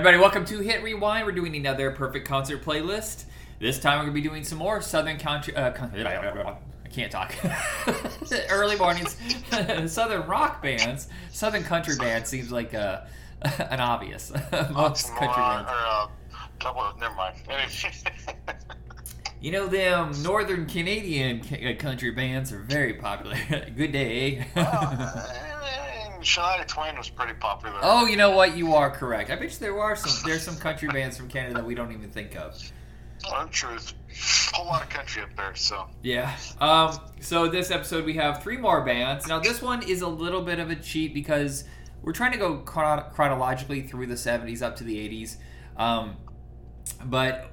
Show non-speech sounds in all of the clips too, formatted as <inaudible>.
Everybody, welcome to Hit Rewind. We're doing another perfect concert playlist. This time we're gonna be doing some more Southern country. Uh, con- I can't talk. <laughs> Early mornings, <laughs> Southern rock bands, Southern country bands seems like uh, <laughs> an obvious. Most country bands. Or, uh, couple of, never mind. You know them Northern Canadian ca- uh, country bands are very popular. Good day. Shania Twain was pretty popular. oh, you know what? You are correct. I bet you there are some. There's some country bands from Canada that we don't even think of. Well, truth. Whole lot of country up there, so. Yeah. Um, so this episode we have three more bands. Now this one is a little bit of a cheat because we're trying to go chronologically through the 70s up to the 80s. Um, but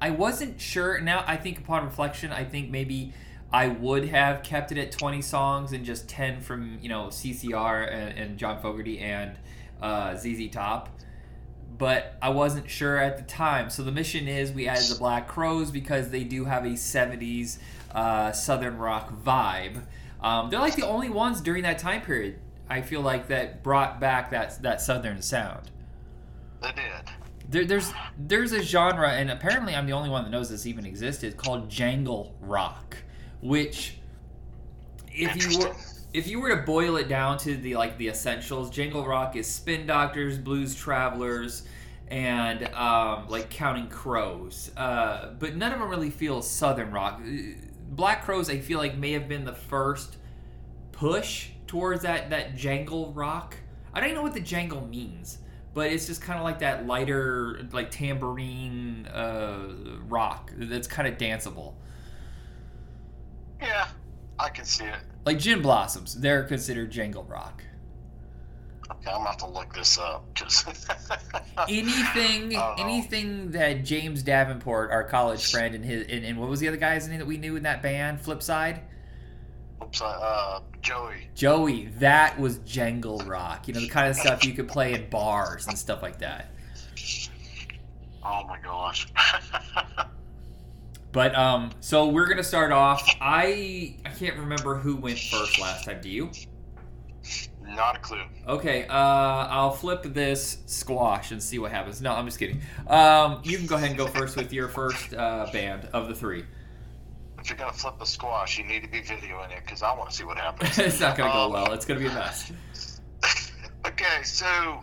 I wasn't sure. Now I think upon reflection, I think maybe I would have kept it at 20 songs and just 10 from you know CCR and, and John Fogerty and uh, ZZ Top but I wasn't sure at the time. So the mission is we added the Black Crowes because they do have a 70s uh, Southern rock vibe. Um, they're like the only ones during that time period. I feel like that brought back that that Southern sound. They did. There, there's there's a genre, and apparently I'm the only one that knows this even existed, called jangle rock, which if you were if you were to boil it down to the like the essentials, jangle rock is Spin Doctors, Blues Travelers, and um, like Counting Crows. Uh, but none of them really feel Southern rock. Uh, Black Crowes, I feel like may have been the first push towards that that jangle rock. I don't even know what the jangle means, but it's just kind of like that lighter, like tambourine uh, rock that's kind of danceable. Yeah, I can see it. Like Gin Blossoms, they're considered jangle rock. Okay, I'm gonna have to look this up. 'cause- <laughs> Anything, anything that James Davenport, our college friend, and his and, and what was the other guy's name that we knew in that band, Flipside? Oops, uh, Joey. Joey, that was jangle rock. You know the kind of stuff you could play in bars and stuff like that. Oh my gosh. <laughs> But um, so we're gonna start off. I I can't remember who went first last time. Do you? Not a clue. Okay, uh, I'll flip this squash and see what happens. No, I'm just kidding. Um, you can go ahead and go first with your first uh, band of the three. If you're gonna flip the squash, you need to be videoing it because I want to see what happens. <laughs> it's not gonna go Um, well. It's gonna be a mess. Okay, so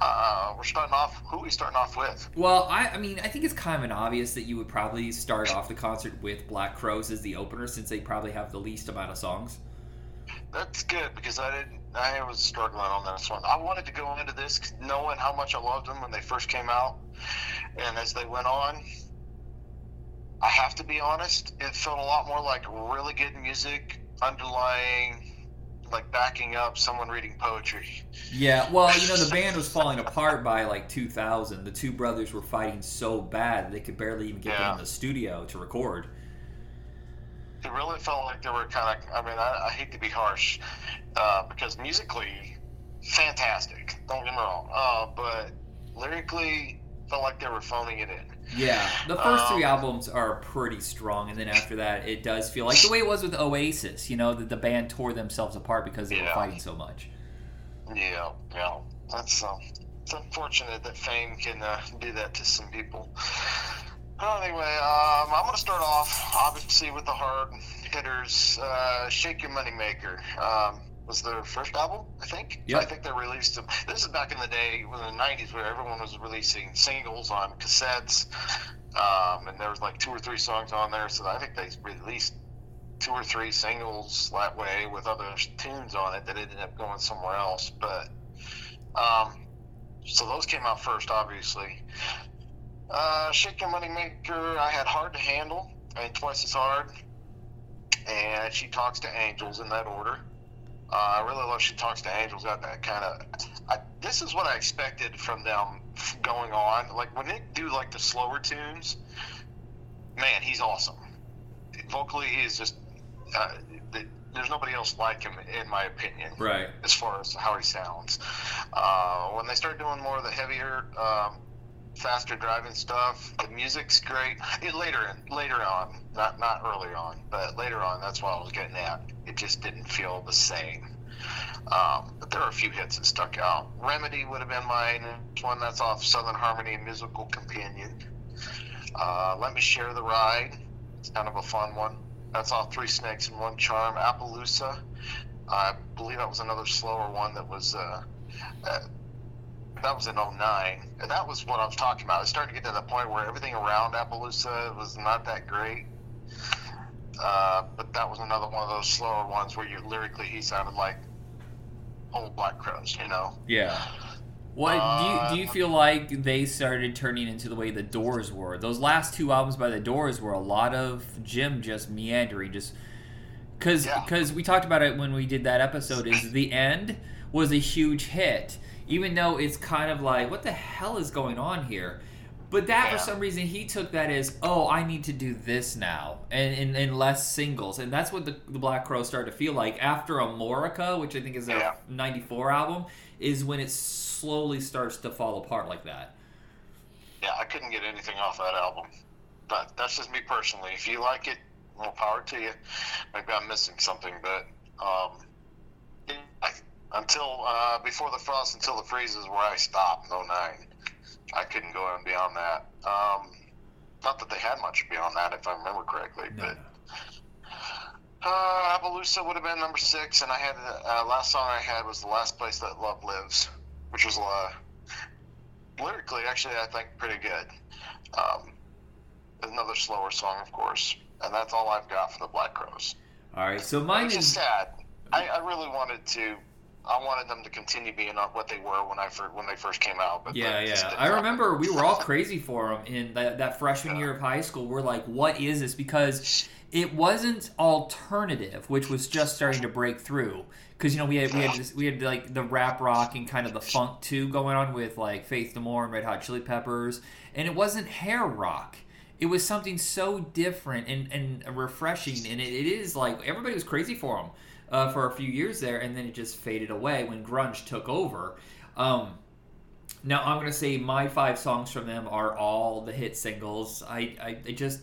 uh, we're starting off. Who are we starting off with? Well, I, I mean, I think it's kind of an obvious that you would probably start off the concert with Black Crowes as the opener, since they probably have the least amount of songs. That's good because I didn't. I was struggling on this one. I wanted to go into this knowing how much I loved them when they first came out, and as they went on, I have to be honest. It felt a lot more like really good music, underlying, like backing up someone reading poetry. Yeah, well, you know, the <laughs> band was falling apart by like 2000. The two brothers were fighting so bad they could barely even get Yeah. them in the studio to record. It really felt like they were kind of. I mean, I, I hate to be harsh, uh, because musically, fantastic. Don't get me wrong. Uh, but lyrically, felt like they were phoning it in. Yeah, the first three Um, albums are pretty strong, and then after that, it does feel like the way it was with Oasis. You know, that the band tore themselves apart because they were fighting so much. Yeah, yeah. That's uh, it's unfortunate that fame can uh, do that to some people. Anyway, um, I'm going to start off obviously with the hard hitters. Uh, Shake Your Moneymaker um, was their first album, I think. Yep. I think they released them. This is back in the day, was in the '90s, where everyone was releasing singles on cassettes, um, and there was like two or three songs on there. So I think they released two or three singles that way with other tunes on it that ended up going somewhere else. But um, so those came out first, obviously. Uh, Shake Your Moneymaker, I had Hard to Handle and Twice as Hard, and She Talks to Angels in that order. Uh, I really love She Talks to Angels. Got that kind of. This is what I expected from them going on. Like when they do like the slower tunes, man, he's awesome. Vocally, he's just. Uh, th- there's nobody else like him, in my opinion Right. as far as how he sounds. Uh, when they start doing more of the heavier, um, faster driving stuff, the music's great. It, later, later on, not not earlier on, but later on, that's what I was getting at. It just didn't feel the same. Um, but there are a few hits that stuck out. Remedy would have been my one that's off Southern Harmony Musical Companion. Uh, Let Me Share the Ride. It's kind of a fun one. That's off Three Snakes and One Charm. Appaloosa. I believe that was another slower one that was. Uh, uh, that was in 09. And that was what I was talking about. It started to get to the point where everything around Appaloosa was not that great. Uh, but that was another one of those slower ones where you lyrically he sounded like old Black Crowes, you know? Yeah. What do you do you feel like they started turning into the way the Doors were? Those last two albums by the Doors were a lot of Jim just meandering, just because Yeah. because we talked about it when we did that episode. Is <laughs> the end was a huge hit, even though it's kind of like what the hell is going on here. But that for some reason he took that as oh I need to do this now and and, and less singles and that's what the, the Black Crow started to feel like after Amorica, which I think is a Yeah. '94 album, is when it slowly starts to fall apart like that. Yeah, I couldn't get anything off that album. But that's just me personally. If you like it, more power to you. Maybe I'm missing something, but um, I, until uh, before the frost, until the freeze is where I stopped in 09. I couldn't go on beyond that. Um, not that they had much beyond that, if I remember correctly, but. Uh, Appaloosa would have been number six, and I had uh, last song I had was "The Last Place That Love Lives," which was uh, lyrically actually I think pretty good. Um, another slower song, of course, and that's all I've got for the Black Crowes. All right, so mine is sad. I, I really wanted to. I wanted them to continue being what they were when I when they first came out. But yeah, yeah. I remember we were all crazy for them in that, that freshman Yeah. year of high school. We're like, what is this? Because it wasn't alternative, which was just starting to break through. Because you know we had we had this, we had like the rap rock and kind of the funk too going on with like Faith No More and Red Hot Chili Peppers, and it wasn't hair rock. It was something so different and, and refreshing, and it, it is like everybody was crazy for them uh, for a few years there, and then it just faded away when grunge took over. Um, now I'm gonna say my five songs from them are all the hit singles. I, I, I just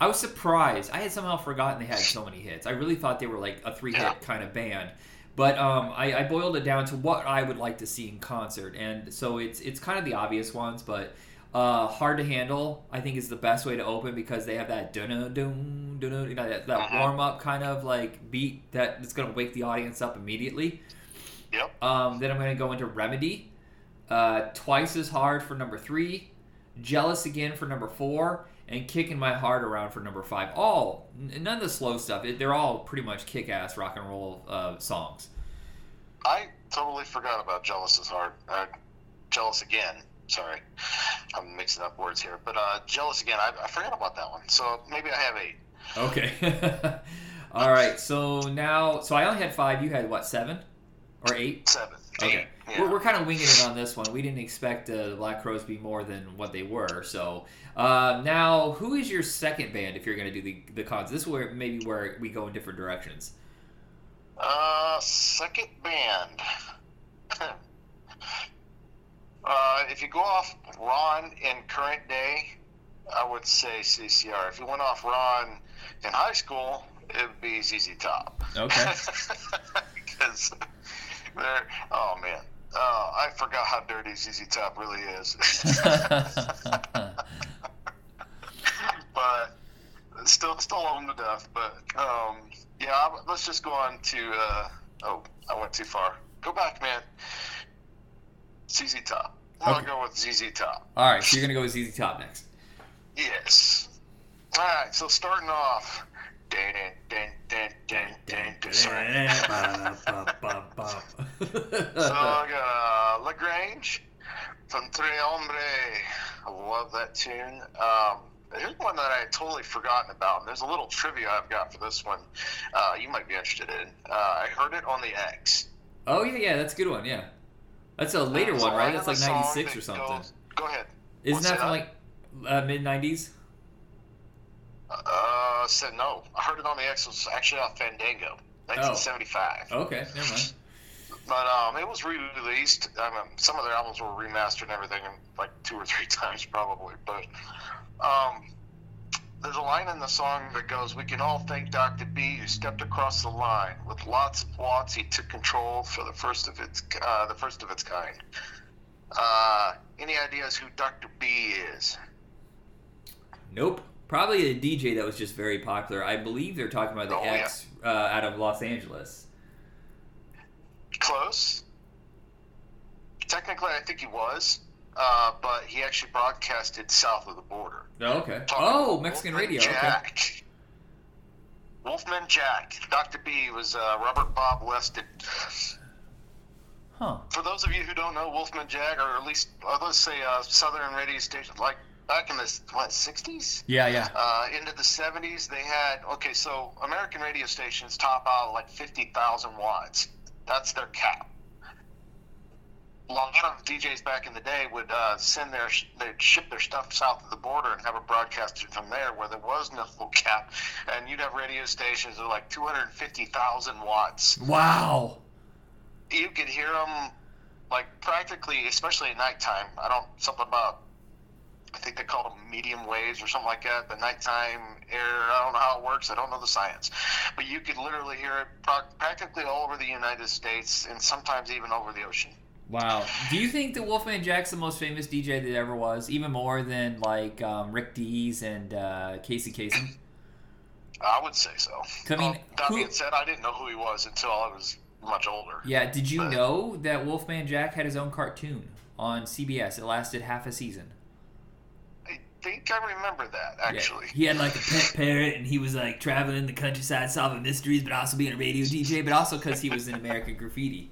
I was surprised. I had somehow forgotten they had so many hits. I really thought they were like a three hit kind of band. But um, I, I boiled it down to what I would like to see in concert, and so it's it's kind of the obvious ones, but uh, hard to handle. I think is the best way to open because they have that dun dun dun you know, that, that Mhm. warm up kind of like beat that is gonna wake the audience up immediately. Yep. Um, then I'm going to go into Remedy. Uh, twice as hard for number three. Jealous again for number four. And kicking my heart around for number five. All n- none of the slow stuff. It, they're all pretty much kick-ass rock and roll uh, songs. I totally forgot about Jealous is Hard. Uh, jealous Again. Sorry. I'm mixing up words here. But uh, Jealous Again, I, I forgot about that one. So maybe I have eight. Okay. <laughs> all right. So now, so I only had five. You had what? Seven or eight? Seven. Okay. Eight. Yeah. We're, we're kind of winging it on this one. We didn't expect uh, the Black Crowes to be more than what they were. So uh, now, who is your second band if you're going to do the, the cons? This is where maybe where we go in different directions. Uh, second band. <laughs> uh, if you go off Ron in current day, I would say CCR. If you went off Ron in high school, it would be ZZ Top. Okay. <laughs> because they're, oh man. Oh, I forgot how dirty ZZ Top really is. <laughs> but still, still love them to death. But um, yeah, let's just go on to. Uh, oh, I went too far. Go back, man. ZZ Top. I'm Okay. gonna go with ZZ Top. All right, so you're going to go with ZZ Top next. Yes. All right. So starting off. Sorry. So I got uh, La Grange from Tres Hombres. I love that tune. Um, here's one that I had totally forgotten about. And there's a little trivia I've got for this one. Uh, you might be interested in. Uh, I heard it on the X. oh yeah, yeah, that's a good one. Yeah, that's a later one, right? That's like '96 or something. goes- Go ahead. Isn't what's that from like uh, mid '90s? Uh, said no. I heard it on the X. It was actually off Fandango, 1975. Okay, never mind. But um, it was re-released. I mean, some of their albums were remastered and everything, like two or three <laughs> times probably. But um, there's a line in the song that goes, "We can all thank Dr. B who stepped across the line with lots of watts. He took control for the first of its uh, the first of its kind." Uh, any ideas who Dr. B is? Nope. Probably a DJ that was just very popular. I believe they're talking about the Oh, X uh, out of Los Angeles. Close. Technically, I think he was, uh, but he actually broadcasted south of the border. Oh, okay. Oh, Mexican Wolfman radio. Okay. Jack. Wolfman Jack. Dr. B was uh, Robert Bob Weston. Huh. For those of you who don't know Wolfman Jack, or at least uh, let's say uh, Southern radio station, like back in the what 60s, Yeah, yeah. uh, into the 70s, they had okay. So American radio stations top out like 50,000 watts. That's their cap. A lot of DJs back in the day would uh, send their they'd ship their stuff south of the border and have it broadcasted from there, where there was no full <laughs> cap, and you'd have radio stations were like 250,000 watts Wow. you could hear them like practically, especially at nighttime. I don't something about. I think they call them medium waves or something like that. The nighttime air. I don't know how it works. I don't know the science, but you could literally hear it practically all over the United States and sometimes even over the ocean. Wow. Do you think that Wolfman Jack's the most famous DJ that ever was, even more than like um, Rick Dees and uh, Casey Kasem? I would say so. I mean, Well, that who- being said, I didn't know who he was until I was much older. Yeah. Did you But- know that Wolfman Jack had his own cartoon on CBS? It lasted half a season. I think I remember that actually. Yeah. He had like a pet <laughs> parrot, and he was like traveling the countryside solving mysteries, but also being a radio DJ, but also because he was in American Graffiti.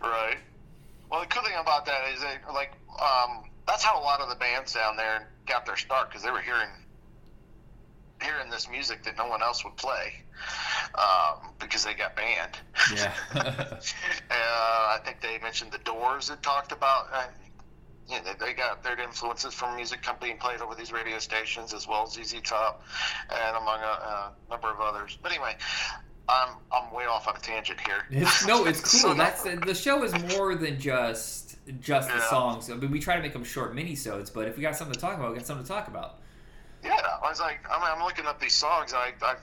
Right. Well, the cool thing about that is that, like, um, that's how a lot of the bands down there got their start because they were hearing hearing this music that no one else would play um, because they got banned. Yeah. <laughs> <laughs> uh, I think they mentioned the Doors that talked about. Uh, yeah, they, they got their influences from music company and played over these radio stations as well as ZZ Top and among a, a number of others. But anyway, I'm I'm way off on a tangent here. <laughs> It's, no, it's <laughs> cool. So- That's the show is more than just just the songs. I mean, we try to make them short mini-sodes, but if we got something to talk about, we got something to talk about. Yeah, I was like, I'm, I'm looking up these songs. I, I,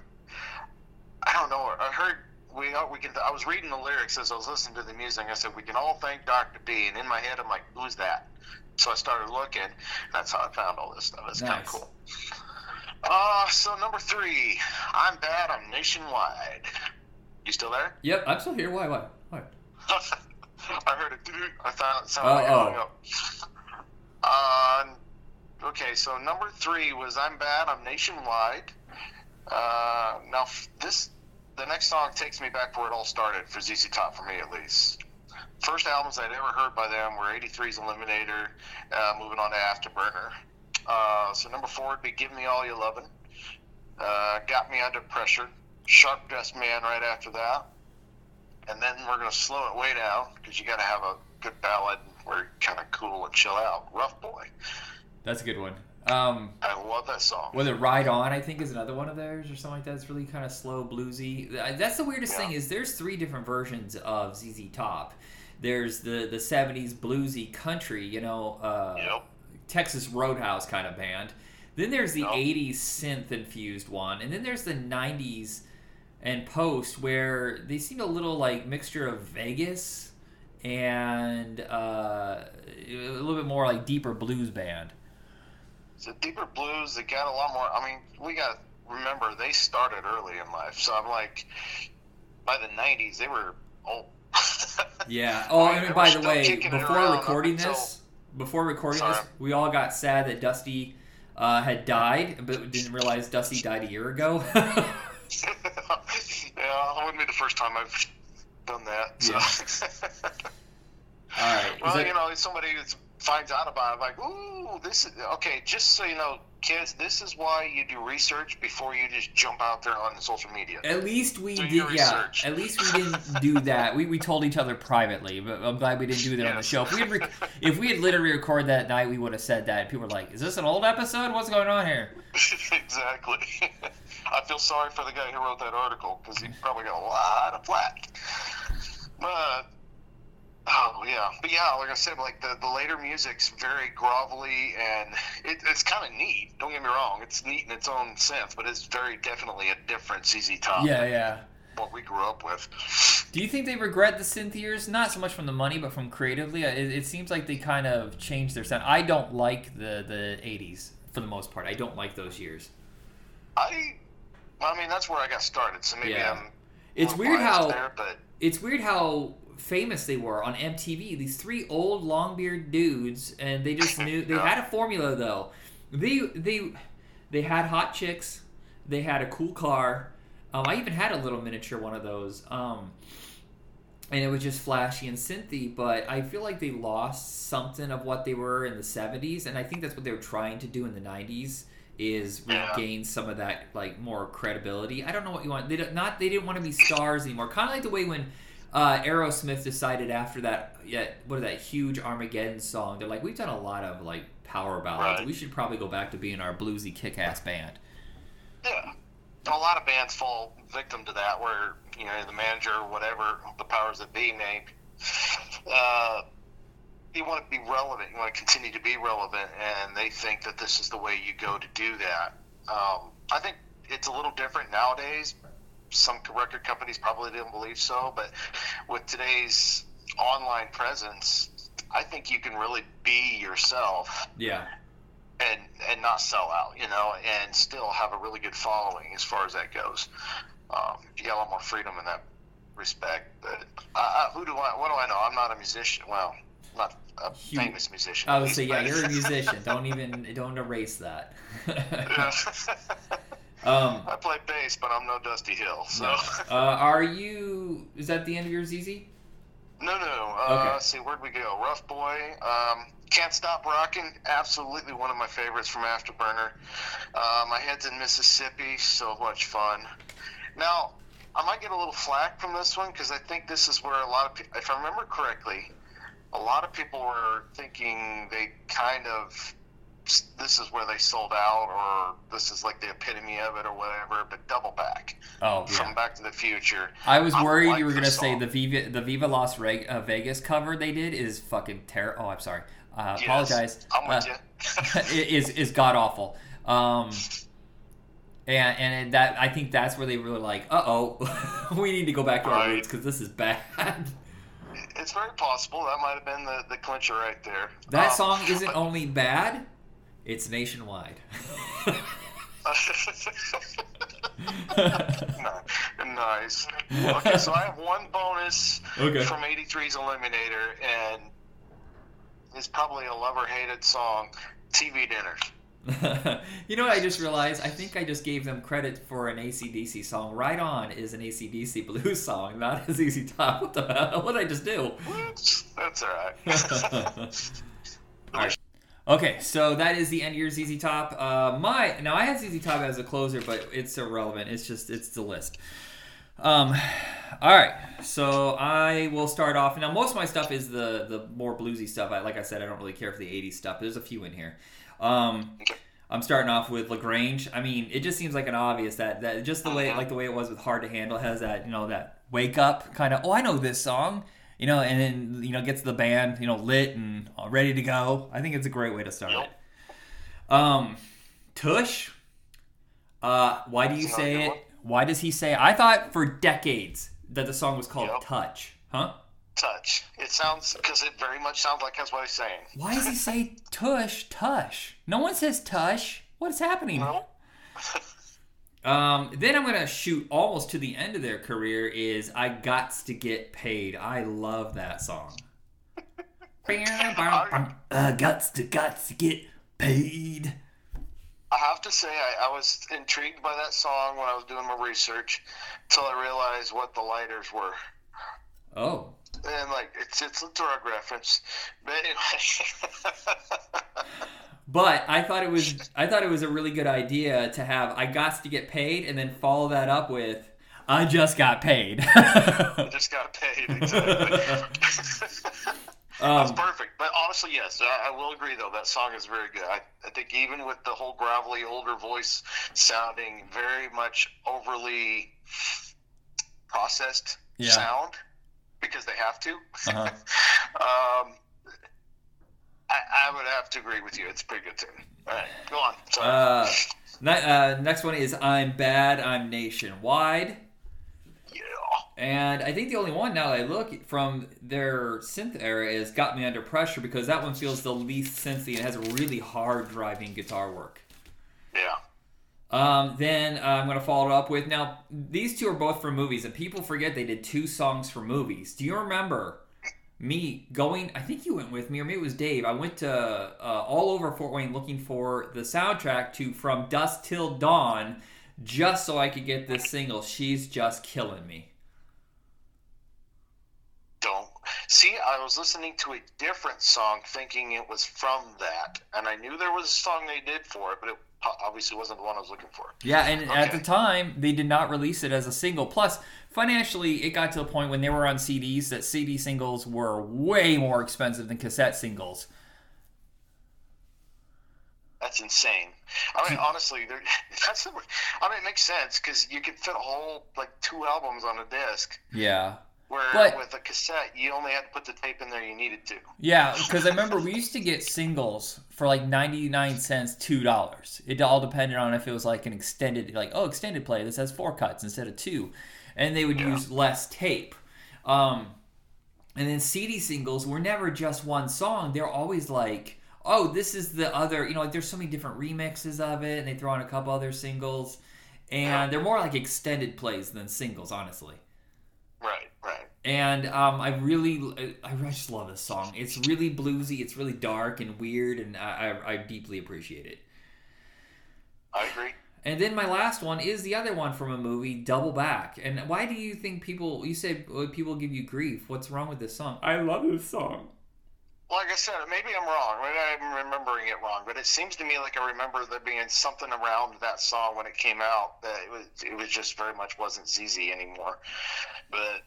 I don't know. I heard we uh, we can. I was reading the lyrics as I was listening to the music. I said we can all thank Dr. B, and in my head I'm like, who's that? So I started looking. That's how I found all this stuff. It's kind of cool. Uh, so number three, I'm bad. I'm nationwide. You still there? Yep, I'm still here. Why? Why? Why? <laughs> I heard it. I thought it sounded like Oh, hung up. Uh, okay, so number three was "I'm Bad." I'm nationwide. Uh, now f- this, the next song takes me back where it all started for ZZ Top for me at least. First albums I'd ever heard by them were '83's Eliminator, uh, moving on to Afterburner. Uh, so number four would be "Give Me All You Lovin'." Uh, "Got Me Under Pressure." "Sharp Dressed Man" right after that and then we're going to slow it way down because you got to have a good ballad where you're kind of cool and chill out. Rough Boy. That's a good one. Um, I love that song. was it Ride On? I think is another one of theirs or something like that. It's really kind of slow, bluesy. That's the weirdest Yeah. thing is there's three different versions of ZZ Top. There's the the '70s bluesy country, you know, uh, Yep. Texas Roadhouse kind of band. Then there's the Yep. 80s synth infused one, and then there's the 90s and post where they seem a little like mixture of Vegas and uh, a little bit more like deeper blues band. A deeper blues that got a lot more. I mean, we got remember they started early in life. So I'm like, by the 90s, they were old. <laughs> Yeah. Oh, I mean, and by the way, before recording this, before recording Sorry. this, we all got sad that Dusty uh, had died, but didn't realize Dusty died a year ago. <laughs> <laughs> yeah, it wouldn't be the first time I've done that. So. <laughs> all right. Well, it- you know, if somebody that finds out about it, like, ooh, this is okay. Just so you know, kids, this is why you do research before you just jump out there on social media. At least we Do did, yeah. At least we didn't do <laughs> that. We, we told each other privately, but I'm glad we didn't do that on the show. If we had rec- <laughs> if we had literally recorded that night, we would have said that. People were like, "Is this an old episode? What's going on here?" <laughs> exactly. I feel sorry for the guy who wrote that article because he probably got a lot of flack. But Oh yeah, but yeah, like I said, like the, the later music's very grovelly and it, it's kind of neat. Don't get me wrong, it's neat in its own sense, but it's very definitely a different ZZ Top. Yeah, yeah. What we grew up with. Do you think they regret the synth years? Not so much from the money, but from creatively. It, it seems like they kind of changed their sound. I don't like the the '80s for the most part. I don't like those years. I, I mean, that's where I got started, so maybe Yeah. I'm. It's weird how There, but it's weird how famous they were on MTV. These three old long-beard dudes, and they just knew they had a formula though. They they they had hot chicks. They had a cool car. Um, I even had a little miniature one of those. Um, and it was just flashy and synthy, but I feel like they lost something of what they were in the '70s, and I think that's what they were trying to do in the '90s is regain some of that like more credibility. I don't know what you want. They don't, not they didn't want to be stars anymore. Kind of like the way when uh, Aerosmith decided after that, yeah, what is that huge Armageddon song? They're like, we've done a lot of like power ballads. Right. We should probably go back to being our bluesy kick-ass band. yeah, a lot of bands fall victim to that, where you know the manager or whatever the powers that be may. <laughs> Uh, you want to be relevant. You want to continue to be relevant, and they think that this is the way you go to do that. Um, I think it's a little different nowadays. Some record companies probably didn't believe so, but with today's online presence, I think you can really be yourself Yeah. and and not sell out, you know, and still have a really good following as far as that goes. Um, you got a lot more freedom in that respect. But uh, who do I? What do I know? I'm not a musician. Well, not a You- famous musician. Oh, at would least, say, yeah, you're a <laughs> musician. Don't even don't erase that. <laughs> Yeah. <laughs> um, I play bass, but I'm no Dusty Hill. So <laughs> uh, are you? Is that the end of your ZZ? no, no. Uh, Okay. Let's see, where'd we go? Rough Boy. Um, Can't Stop Rocking. Absolutely one of my favorites from Afterburner. Uh, my head's in Mississippi. So much fun. Now, I might get a little flack from this one because I think this is where a lot of people, if I remember correctly, a lot of people were thinking they kind of this is where they sold out or this is like the epitome of it or whatever but double back Oh, from back to the future I was I worried like you were gonna this say the Viva the Viva Las Reg- uh, Vegas cover they did is fucking terrible. Oh, I'm sorry. Uh, Yes, apologize. i'm with Uh, you it <laughs> is is god awful. Um, and and that I think that's where they were like, uh oh, <laughs> we need to go back to our roots because this is bad. <laughs> it's very possible that might have been the, the clincher right there That Um, song isn't only bad; it's nationwide. <laughs> nice <laughs> okay so i have one bonus Okay. from 83's eliminator and it's probably a lover hated song tv dinner <laughs> you know what I just realized? I think I just gave them credit for an ACDC song. Ride On is an ACDC blues song, not a ZZ Top. What the hell? What did I just do? That's all right Alright. Okay, so that is the end of your ZZ Top. Uh, my now I had ZZ Top as a closer, but it's irrelevant. It's just it's the list. Um, all right, so I will start off. Now most of my stuff is the the more bluesy stuff. I, like I said, I don't really care for the '80s stuff. There's a few in here. Um, I'm starting off with La Grange. I mean, it just seems like an obvious that that just the way like the way it was with Hard to Handle has that you know that wake up kind of. Oh, I know this song. You know, and then you know gets the band you know lit and uh, ready to go. I think it's a great way to start Yep. it. Um, Tush. Uh, why do you That's say it? one. Why does he say? I thought for decades that the song was called Yep. Touch. Huh? touch it sounds because it very much sounds like that's what he's saying Why does he say <laughs> Tush? Tush. No one says Tush. What is happening? no <laughs> Um, then I'm gonna shoot almost to the end of their career. Is I Gots to Get Paid. I love that song. <laughs> uh, guts to guts to get paid. I have to say, I, I was intrigued by that song when I was doing my research until I realized what the lighters were. Oh, And, like, it's, it's a drug reference. But anyway. <laughs> but I thought it was I thought it was a really good idea to have I got to Get Paid and then follow that up with I just got paid. <laughs> I just got paid. Exactly. That's um, perfect. But honestly, yes, I, I will agree, though. That song is very good. I, I think even with the whole gravelly, older voice sounding very much overly processed Yeah. sound, because they have to. Uh-huh. <laughs> Um, I, I would have to agree with you. It's a pretty good tune. All right, go on. Uh, ne- uh, next one is I'm Bad, I'm Nationwide. yeah. And I think the only one now that I look from their synth era is Got Me Under Pressure because that one feels the least synthy and has a really hard driving guitar work. Yeah. Um, then uh, I'm going to follow it up with now, these two are both for movies, and people forget they did two songs for movies. Do you remember me going? I think you went with me, or maybe it was Dave. I went to uh, all over Fort Wayne looking for the soundtrack to From Dusk Till Dawn just so I could get this single, She's Just Killing Me. Don't. See, I was listening to a different song thinking it was from that, and I knew there was a song they did for it, but it obviously wasn't the one I was looking for. Yeah, and at the time, they did not release it as a single. Plus, financially, it got to a point when they were on CDs that CD singles were way more expensive than cassette singles. That's insane. I mean, hmm. honestly, there, <laughs> that's. the- I mean, it makes sense because you could fit a whole like two albums on a disc. Yeah. Where But- with a cassette, you only had to put the tape in there you needed to. Yeah, because I <laughs> remember we used to get singles for like 99 cents, $2. It all depended on if it was like an extended, like, oh, extended play, this has four cuts instead of two. And they would Yeah. use less tape. Um, and then CD singles were never just one song. They're always like, oh, this is the other, you know, like there's so many different remixes of it, and they throw on a couple other singles. And they're more like extended plays than singles, honestly. Right, right. And um, I really, I, I just love this song. It's really bluesy. It's really dark and weird, and I, I, I deeply appreciate it. I agree. And then my last one is the other one from a movie, Double Back. And why do you think people? You say uh, people give you grief. What's wrong with this song? I love this song. Like I said, maybe I'm wrong. Maybe I'm remembering it wrong, but it seems to me like I remember there being something around that song when it came out that it was it was just very much wasn't ZZ anymore. But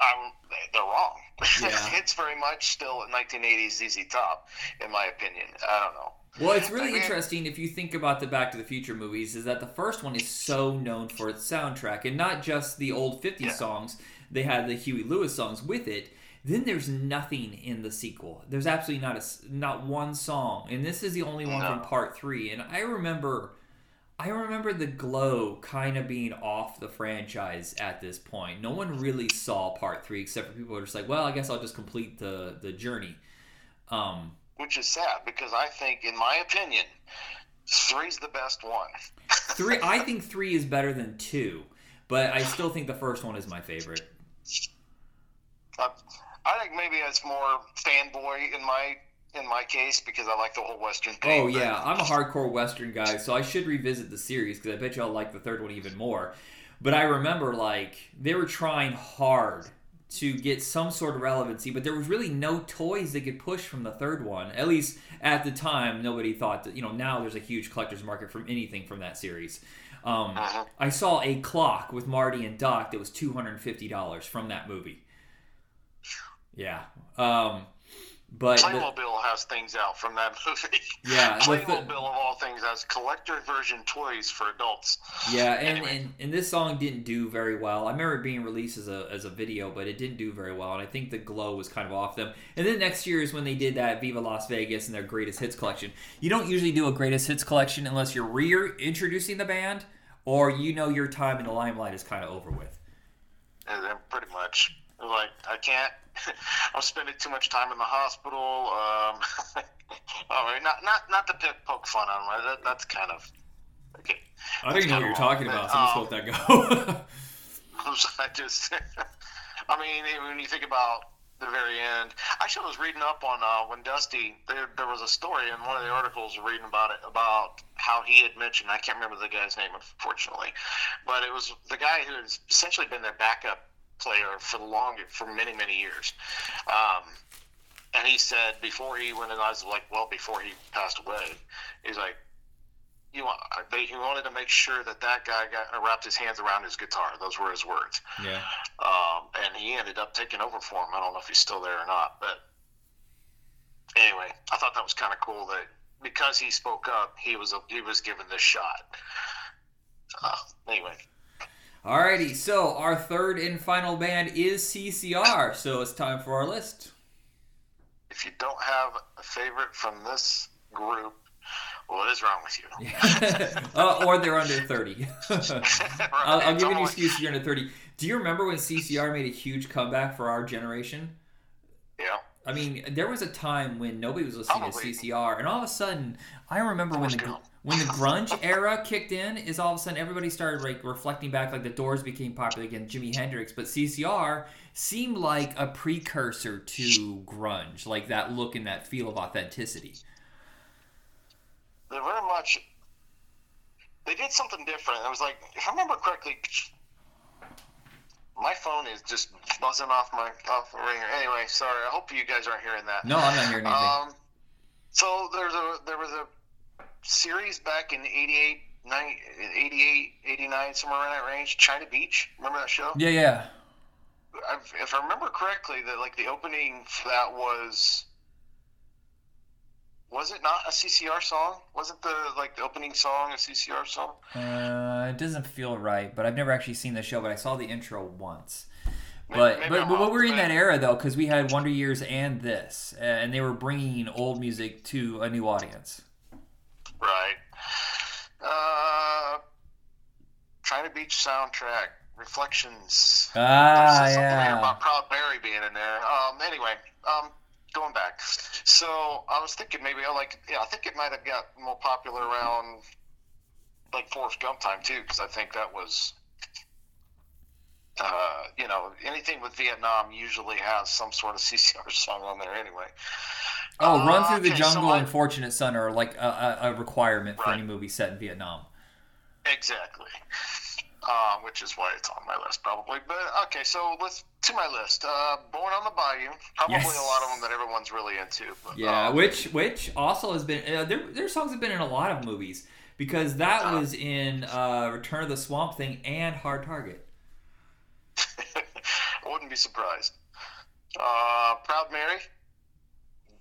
I'm they're wrong. <laughs> Yeah. it's very much still a 1980s ZZ Top, in my opinion. I don't know. Well, it's really I mean- interesting if you think about the Back to the Future movies, is that the first one is so known for its soundtrack, and not just the old 50s Yeah. songs. They had the Huey Lewis songs with it. Then there's nothing in the sequel. There's absolutely not a, not one song, and this is the only one No. from Part Three. And I remember, I remember the glow kind of being off the franchise at this point. No one really saw Part Three except for people who are just like, well, I guess I'll just complete the the journey. Um, Which is sad because I think, in my opinion, three's the best one. <laughs> Three, I think three is better than two, but I still think the first one is my favorite. I, I think maybe it's more fanboy in my in my case because I like the whole Western thing. Oh yeah, I'm a hardcore Western guy, so I should revisit the series because I bet you I'll like the third one even more. But I remember like they were trying hard to get some sort of relevancy, but there was really no toys they could push from the third one. At least at the time, nobody thought that. You know, now there's a huge collector's market from anything from that series. Um, Uh-huh. I saw a clock with Marty and Doc that was two hundred and fifty dollars from that movie. Yeah, um, but the- Playmobil has things out from that movie. <laughs> Yeah, the- Playmobil of all things has collector version toys for adults. Yeah, and, Anyway. and, and this song didn't do very well. I remember it being released as a, as a video, but it didn't do very well, and I think the glow was kind of off them. And then next year is when they did that Viva Las Vegas and their greatest hits collection. You don't usually do a greatest hits collection unless you're reintroducing the band or you know your time in the limelight is kind of over with. And then pretty much like I can't. <laughs> I'm spending too much time in the hospital. Um, <laughs> all right, not not not to pick poke fun on them. That, that's kind of. Okay. I don't even know what you're talking about, so let's let that go. <laughs> I'm sorry, I just, I mean, when you think about the very end, I actually, I was reading up on uh, when Dusty. There, there was a story in one of the articles reading about it about how he had mentioned. I can't remember the guy's name, unfortunately, but it was the guy who has essentially been their backup player for the long, for many, many years. Um, and he said before he went, and I was like, well, before he passed away, he's like, you want, they, he wanted to make sure that that guy got wrapped his hands around his guitar. Those were his words. yeah. Um, and he ended up taking over for him. I don't know if he's still there or not, but anyway, I thought that was kind of cool that because he spoke up, he was he was given this shot. Uh, anyway, Alrighty, so our third and final band is CCR, so it's time for our list. if you don't have a favorite from this group, what is wrong with you? <laughs> uh, or they're under 30. <laughs> I'll, I'll, give you an excuse if you're under 30. Do you remember when CCR made a huge comeback for our generation? Yeah. I mean, there was a time when nobody was listening Probably. to CCR, and all of a sudden, I remember when the when the grunge era kicked in, is all of a sudden everybody started like reflecting back, like the Doors became popular again, Jimi Hendrix, but CCR seemed like a precursor to grunge, like that look and that feel of authenticity. They're very much. They did something different. It was like, if I remember correctly, my phone is just buzzing off my off the ringer. Anyway, sorry. I hope you guys aren't hearing that. No, I'm not hearing anything. Um, so there's a there was a series back in 88, 90, 88, 89, somewhere around that range. China Beach. Remember that show? Yeah, yeah. I've, if I remember correctly, that like the opening for that was was it not a CCR song? Wasn't the like the opening song a CCR song? Uh, it doesn't feel right, but I've never actually seen the show. But I saw the intro once. But maybe, maybe but, but we're in that era though, because we had Wonder Years and this, and they were bringing old music to a new audience. Right. Uh, China Beach soundtrack reflections. Ah, yeah. About Proud Mary being in there. Um, anyway, um, going back. So I was thinking maybe I like yeah I think it might have got more popular around like Forrest Gump time too because I think that was uh, you know anything with Vietnam usually has some sort of <laughs> CCR song on there anyway. Oh, uh, Run Through the okay, Jungle so and Fortunate Son are like a, a requirement for right. any movie set in Vietnam. Exactly <laughs> uh, which is why it's on my list probably. But okay, so let's to my list. Uh, Born on the Bayou, probably yes. a lot of them that everyone's really into. But, yeah, um, which which also has been uh, their their songs have been in a lot of movies because that uh, was in uh, Return of the Swamp Thing and Hard Target. I <laughs> wouldn't be surprised. Uh, Proud Mary.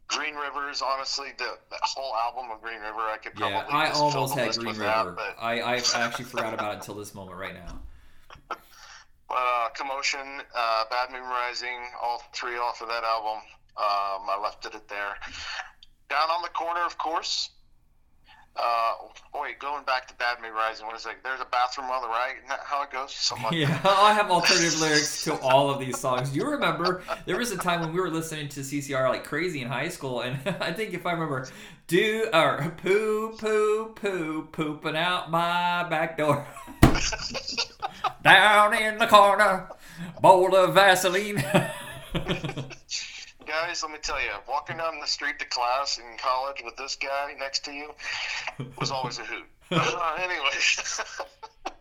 Green River is honestly the, the whole album of Green River. I could probably yeah. I almost had Green River. That, but... I I actually forgot about it until this moment right now. <laughs> But uh, Commotion, uh, Bad Moon Rising, all three off of that album. Um, I left it at there. Down on the corner, of course. Uh, going back to Bad Moon Rising, what is it? There's a bathroom on the right. Isn't that how it goes? Something like yeah, <laughs> I have alternative <laughs> lyrics to all of these songs. You remember there was a time when we were listening to CCR like crazy in high school, and <laughs> I think if I remember, do or poo poo poo pooping out my back door. Down in the corner, bowl of Vaseline guys, let me tell you, walking down the street to class in college with this guy next to you was always a hoot. <laughs> uh, anyway, <laughs>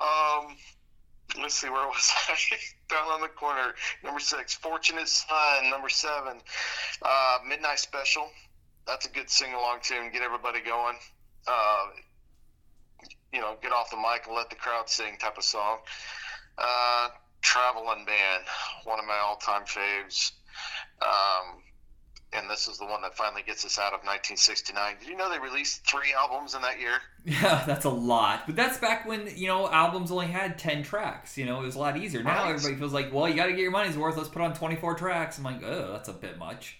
um, let's see, where was I? <laughs> down on the corner, number six, Fortunate Son, number seven, uh, Midnight Special. That's a good sing along tune, get everybody going. Uh, you know, get off the mic and let the crowd sing type of song. Uh, Traveling Band, one of my all-time faves. Um, and this is the one that finally gets us out of 1969. Did you know they released three albums in that year? <laughs> Yeah, that's a lot. But that's back when you know albums only had 10 tracks. You know, it was a lot easier. Now right. everybody feels like, well, you got to get your money's worth. Let's put on 24 tracks. I'm like, oh, that's a bit much.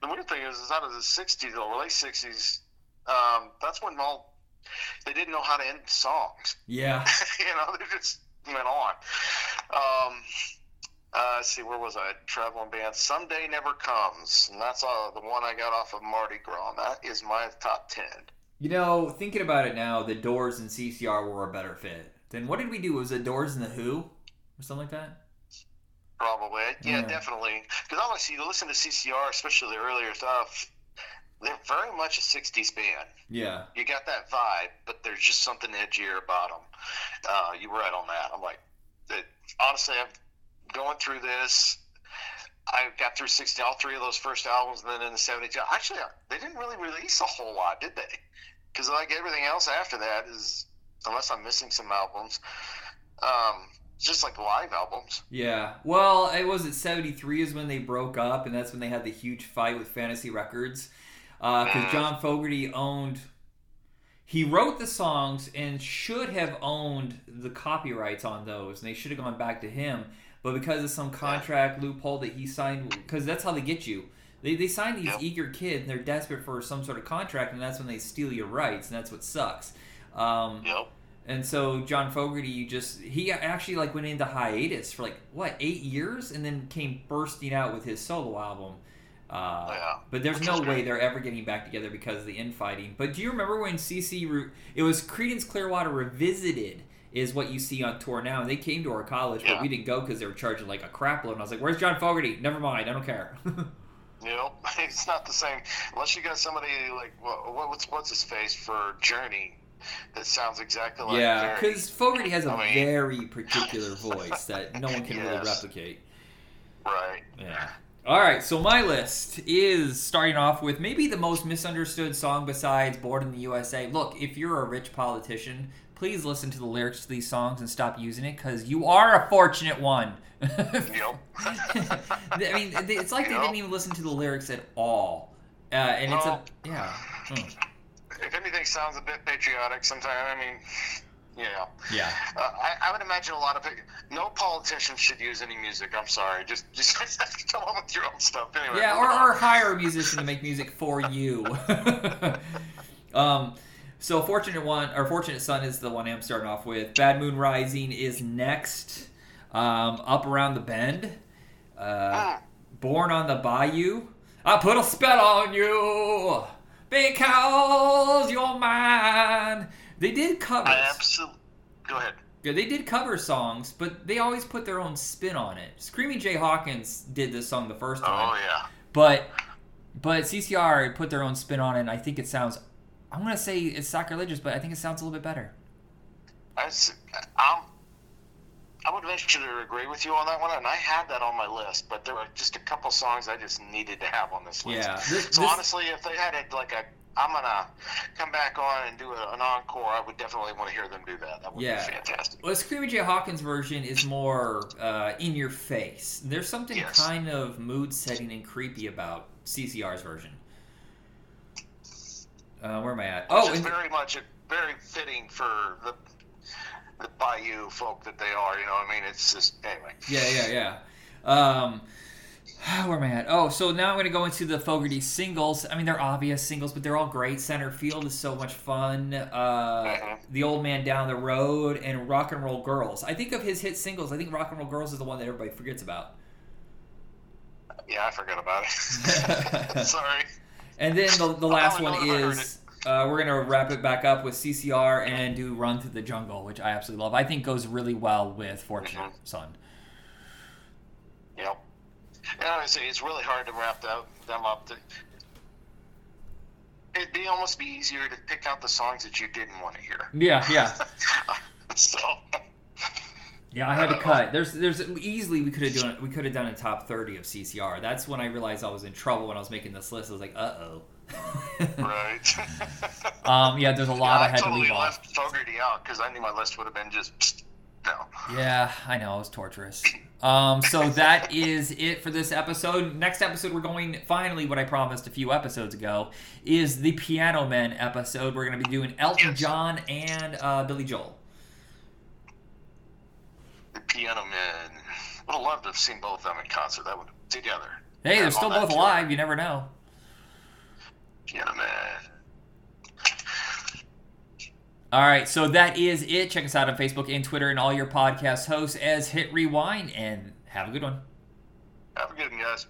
The weird thing is, is out of the 60s, the late 60s, um, that's when all they didn't know how to end songs. Yeah, <laughs> you know, they just went on. Um, uh, let's see, where was I? Traveling band. Someday Never Comes. And that's uh, the one I got off of Mardi Gras. And that is my top 10. You know, thinking about it now, the Doors and CCR were a better fit. Then what did we do? Was it Doors and the Who? Or something like that? Probably. Yeah, yeah. definitely. Because honestly, you listen to CCR, especially the earlier stuff, they're very much a 60s band. Yeah. You got that vibe, but there's just something edgier about them. Uh, you were right on that. I'm like, it, honestly, I've going through this. I got through 60, all three of those first albums, and then in the 70s, actually, they didn't really release a whole lot, did they? Because like everything else after that is, unless I'm missing some albums, um, just like live albums. Yeah. Well, it was at 73 is when they broke up, and that's when they had the huge fight with Fantasy Records. Because uh. John Fogerty owned he wrote the songs and should have owned the copyrights on those, and they should have gone back to him. But because of some contract loophole that he signed, because that's how they get you. They, they sign these eager kids, and they're desperate for some sort of contract, and that's when they steal your rights, and that's what sucks. Um, Yep. and so John Fogerty just he actually like went into hiatus for like what eight years, and then came bursting out with his solo album. Uh, Yeah. But there's no way they're ever getting back together because of the infighting. But do you remember when CC Re- it was Creedence Clearwater Revisited is what you see on tour now, and they came to our college, but we didn't go because they were charging like a crap load. And I was like, "Where's John Fogerty? Never mind, I don't care." <laughs> You <laughs> know, it's not the same unless you got somebody like what, what's what's his face for Journey that sounds exactly like yeah, because Fogerty has a I mean- very <laughs> particular voice that no one can really replicate. right. Yeah. All right, so my list is starting off with maybe the most misunderstood song besides Born in the USA. Look, if you're a rich politician, please listen to the lyrics to these songs and stop using it because you are a fortunate one. Yep. <laughs> I mean, it's like they didn't even listen to the lyrics at all. Uh, and it's a. Yeah. Mm. if anything sounds a bit patriotic, sometimes I mean, yeah. Yeah. Uh, I, I would imagine a lot of. No politician should use any music. I'm sorry. Just <laughs> just come on with your own stuff. Anyway. Yeah, or, or hire a musician to make music for you. <laughs> um, so fortunate one or fortunate son is the one I'm starting off with. Bad Moon Rising is next. Um, Up around the bend. Uh, Mm. Born on the Bayou. I put a spell on you because you're mine. They did covers. I absolutely. Go ahead. Yeah, they did cover songs, but they always put their own spin on it. Screaming Jay Hawkins did this song the first oh, time. Oh yeah. But but CCR put their own spin on it, and I think it sounds. I'm gonna say it's sacrilegious, but I think it sounds a little bit better. I, I'm, um, I would venture to agree with you on that one, and I had that on my list, but there were just a couple songs I just needed to have on this list. Yeah, this- so this- honestly, if they had it like a, I'm gonna come back on and do a, an encore, I would definitely want to hear them do that. That would Yeah. be fantastic. Well, Screaming Jay Hawkins version is more uh, in your face. There's something Yes. kind of mood setting and creepy about CCR's version. Uh, where am I at? Oh, and- very much a, very fitting for the the Bayou folk that they are. You know, what I mean, it's just anyway. Yeah, yeah, yeah. Um, <sighs> where am I at? Oh, so now I'm going to go into the Fogerty singles. I mean, they're obvious singles, but they're all great. Center Field is so much fun. Uh, Mhm. The Old Man Down the Road and Rock and Roll Girls. I think of his hit singles. I think Rock and Roll Girls is the one that everybody forgets about. Yeah, I forgot about it. <laughs> <laughs> Sorry. And then the, the last one only know if I heard is uh, we're gonna wrap it back up with CCR and do Run Through the Jungle, which I absolutely love. I think goes really well with Fortunate Mhm. Son. Yep. Honestly, it's really hard to wrap that, them up. To, it'd be almost be easier to pick out the songs that you didn't want to hear. Yeah, yeah. <laughs> so, Yeah, I had to cut. There's, there's easily we could have done we could have done a top thirty of CCR. That's when I realized I was in trouble when I was making this list. I was like, uh oh. <laughs> right. um, yeah, there's a lot Yeah, I had totally to leave off. left Fogerty out because I knew my list would have been just Yeah, I know it was torturous. Um, so that <laughs> is it for this episode. Next episode, we're going finally what I promised a few episodes ago is the Piano Men episode. We're going to be doing Elton Yes. John and uh, Billy Joel. The Piano Men. Would have loved to have seen both of them in concert. That would together. Hey, they're still both tour. alive. You never know. Piano Man. All right, so that is it. Check us out on Facebook and Twitter and all your podcast hosts as Hit Rewind, and have a good one. Have a good one, guys.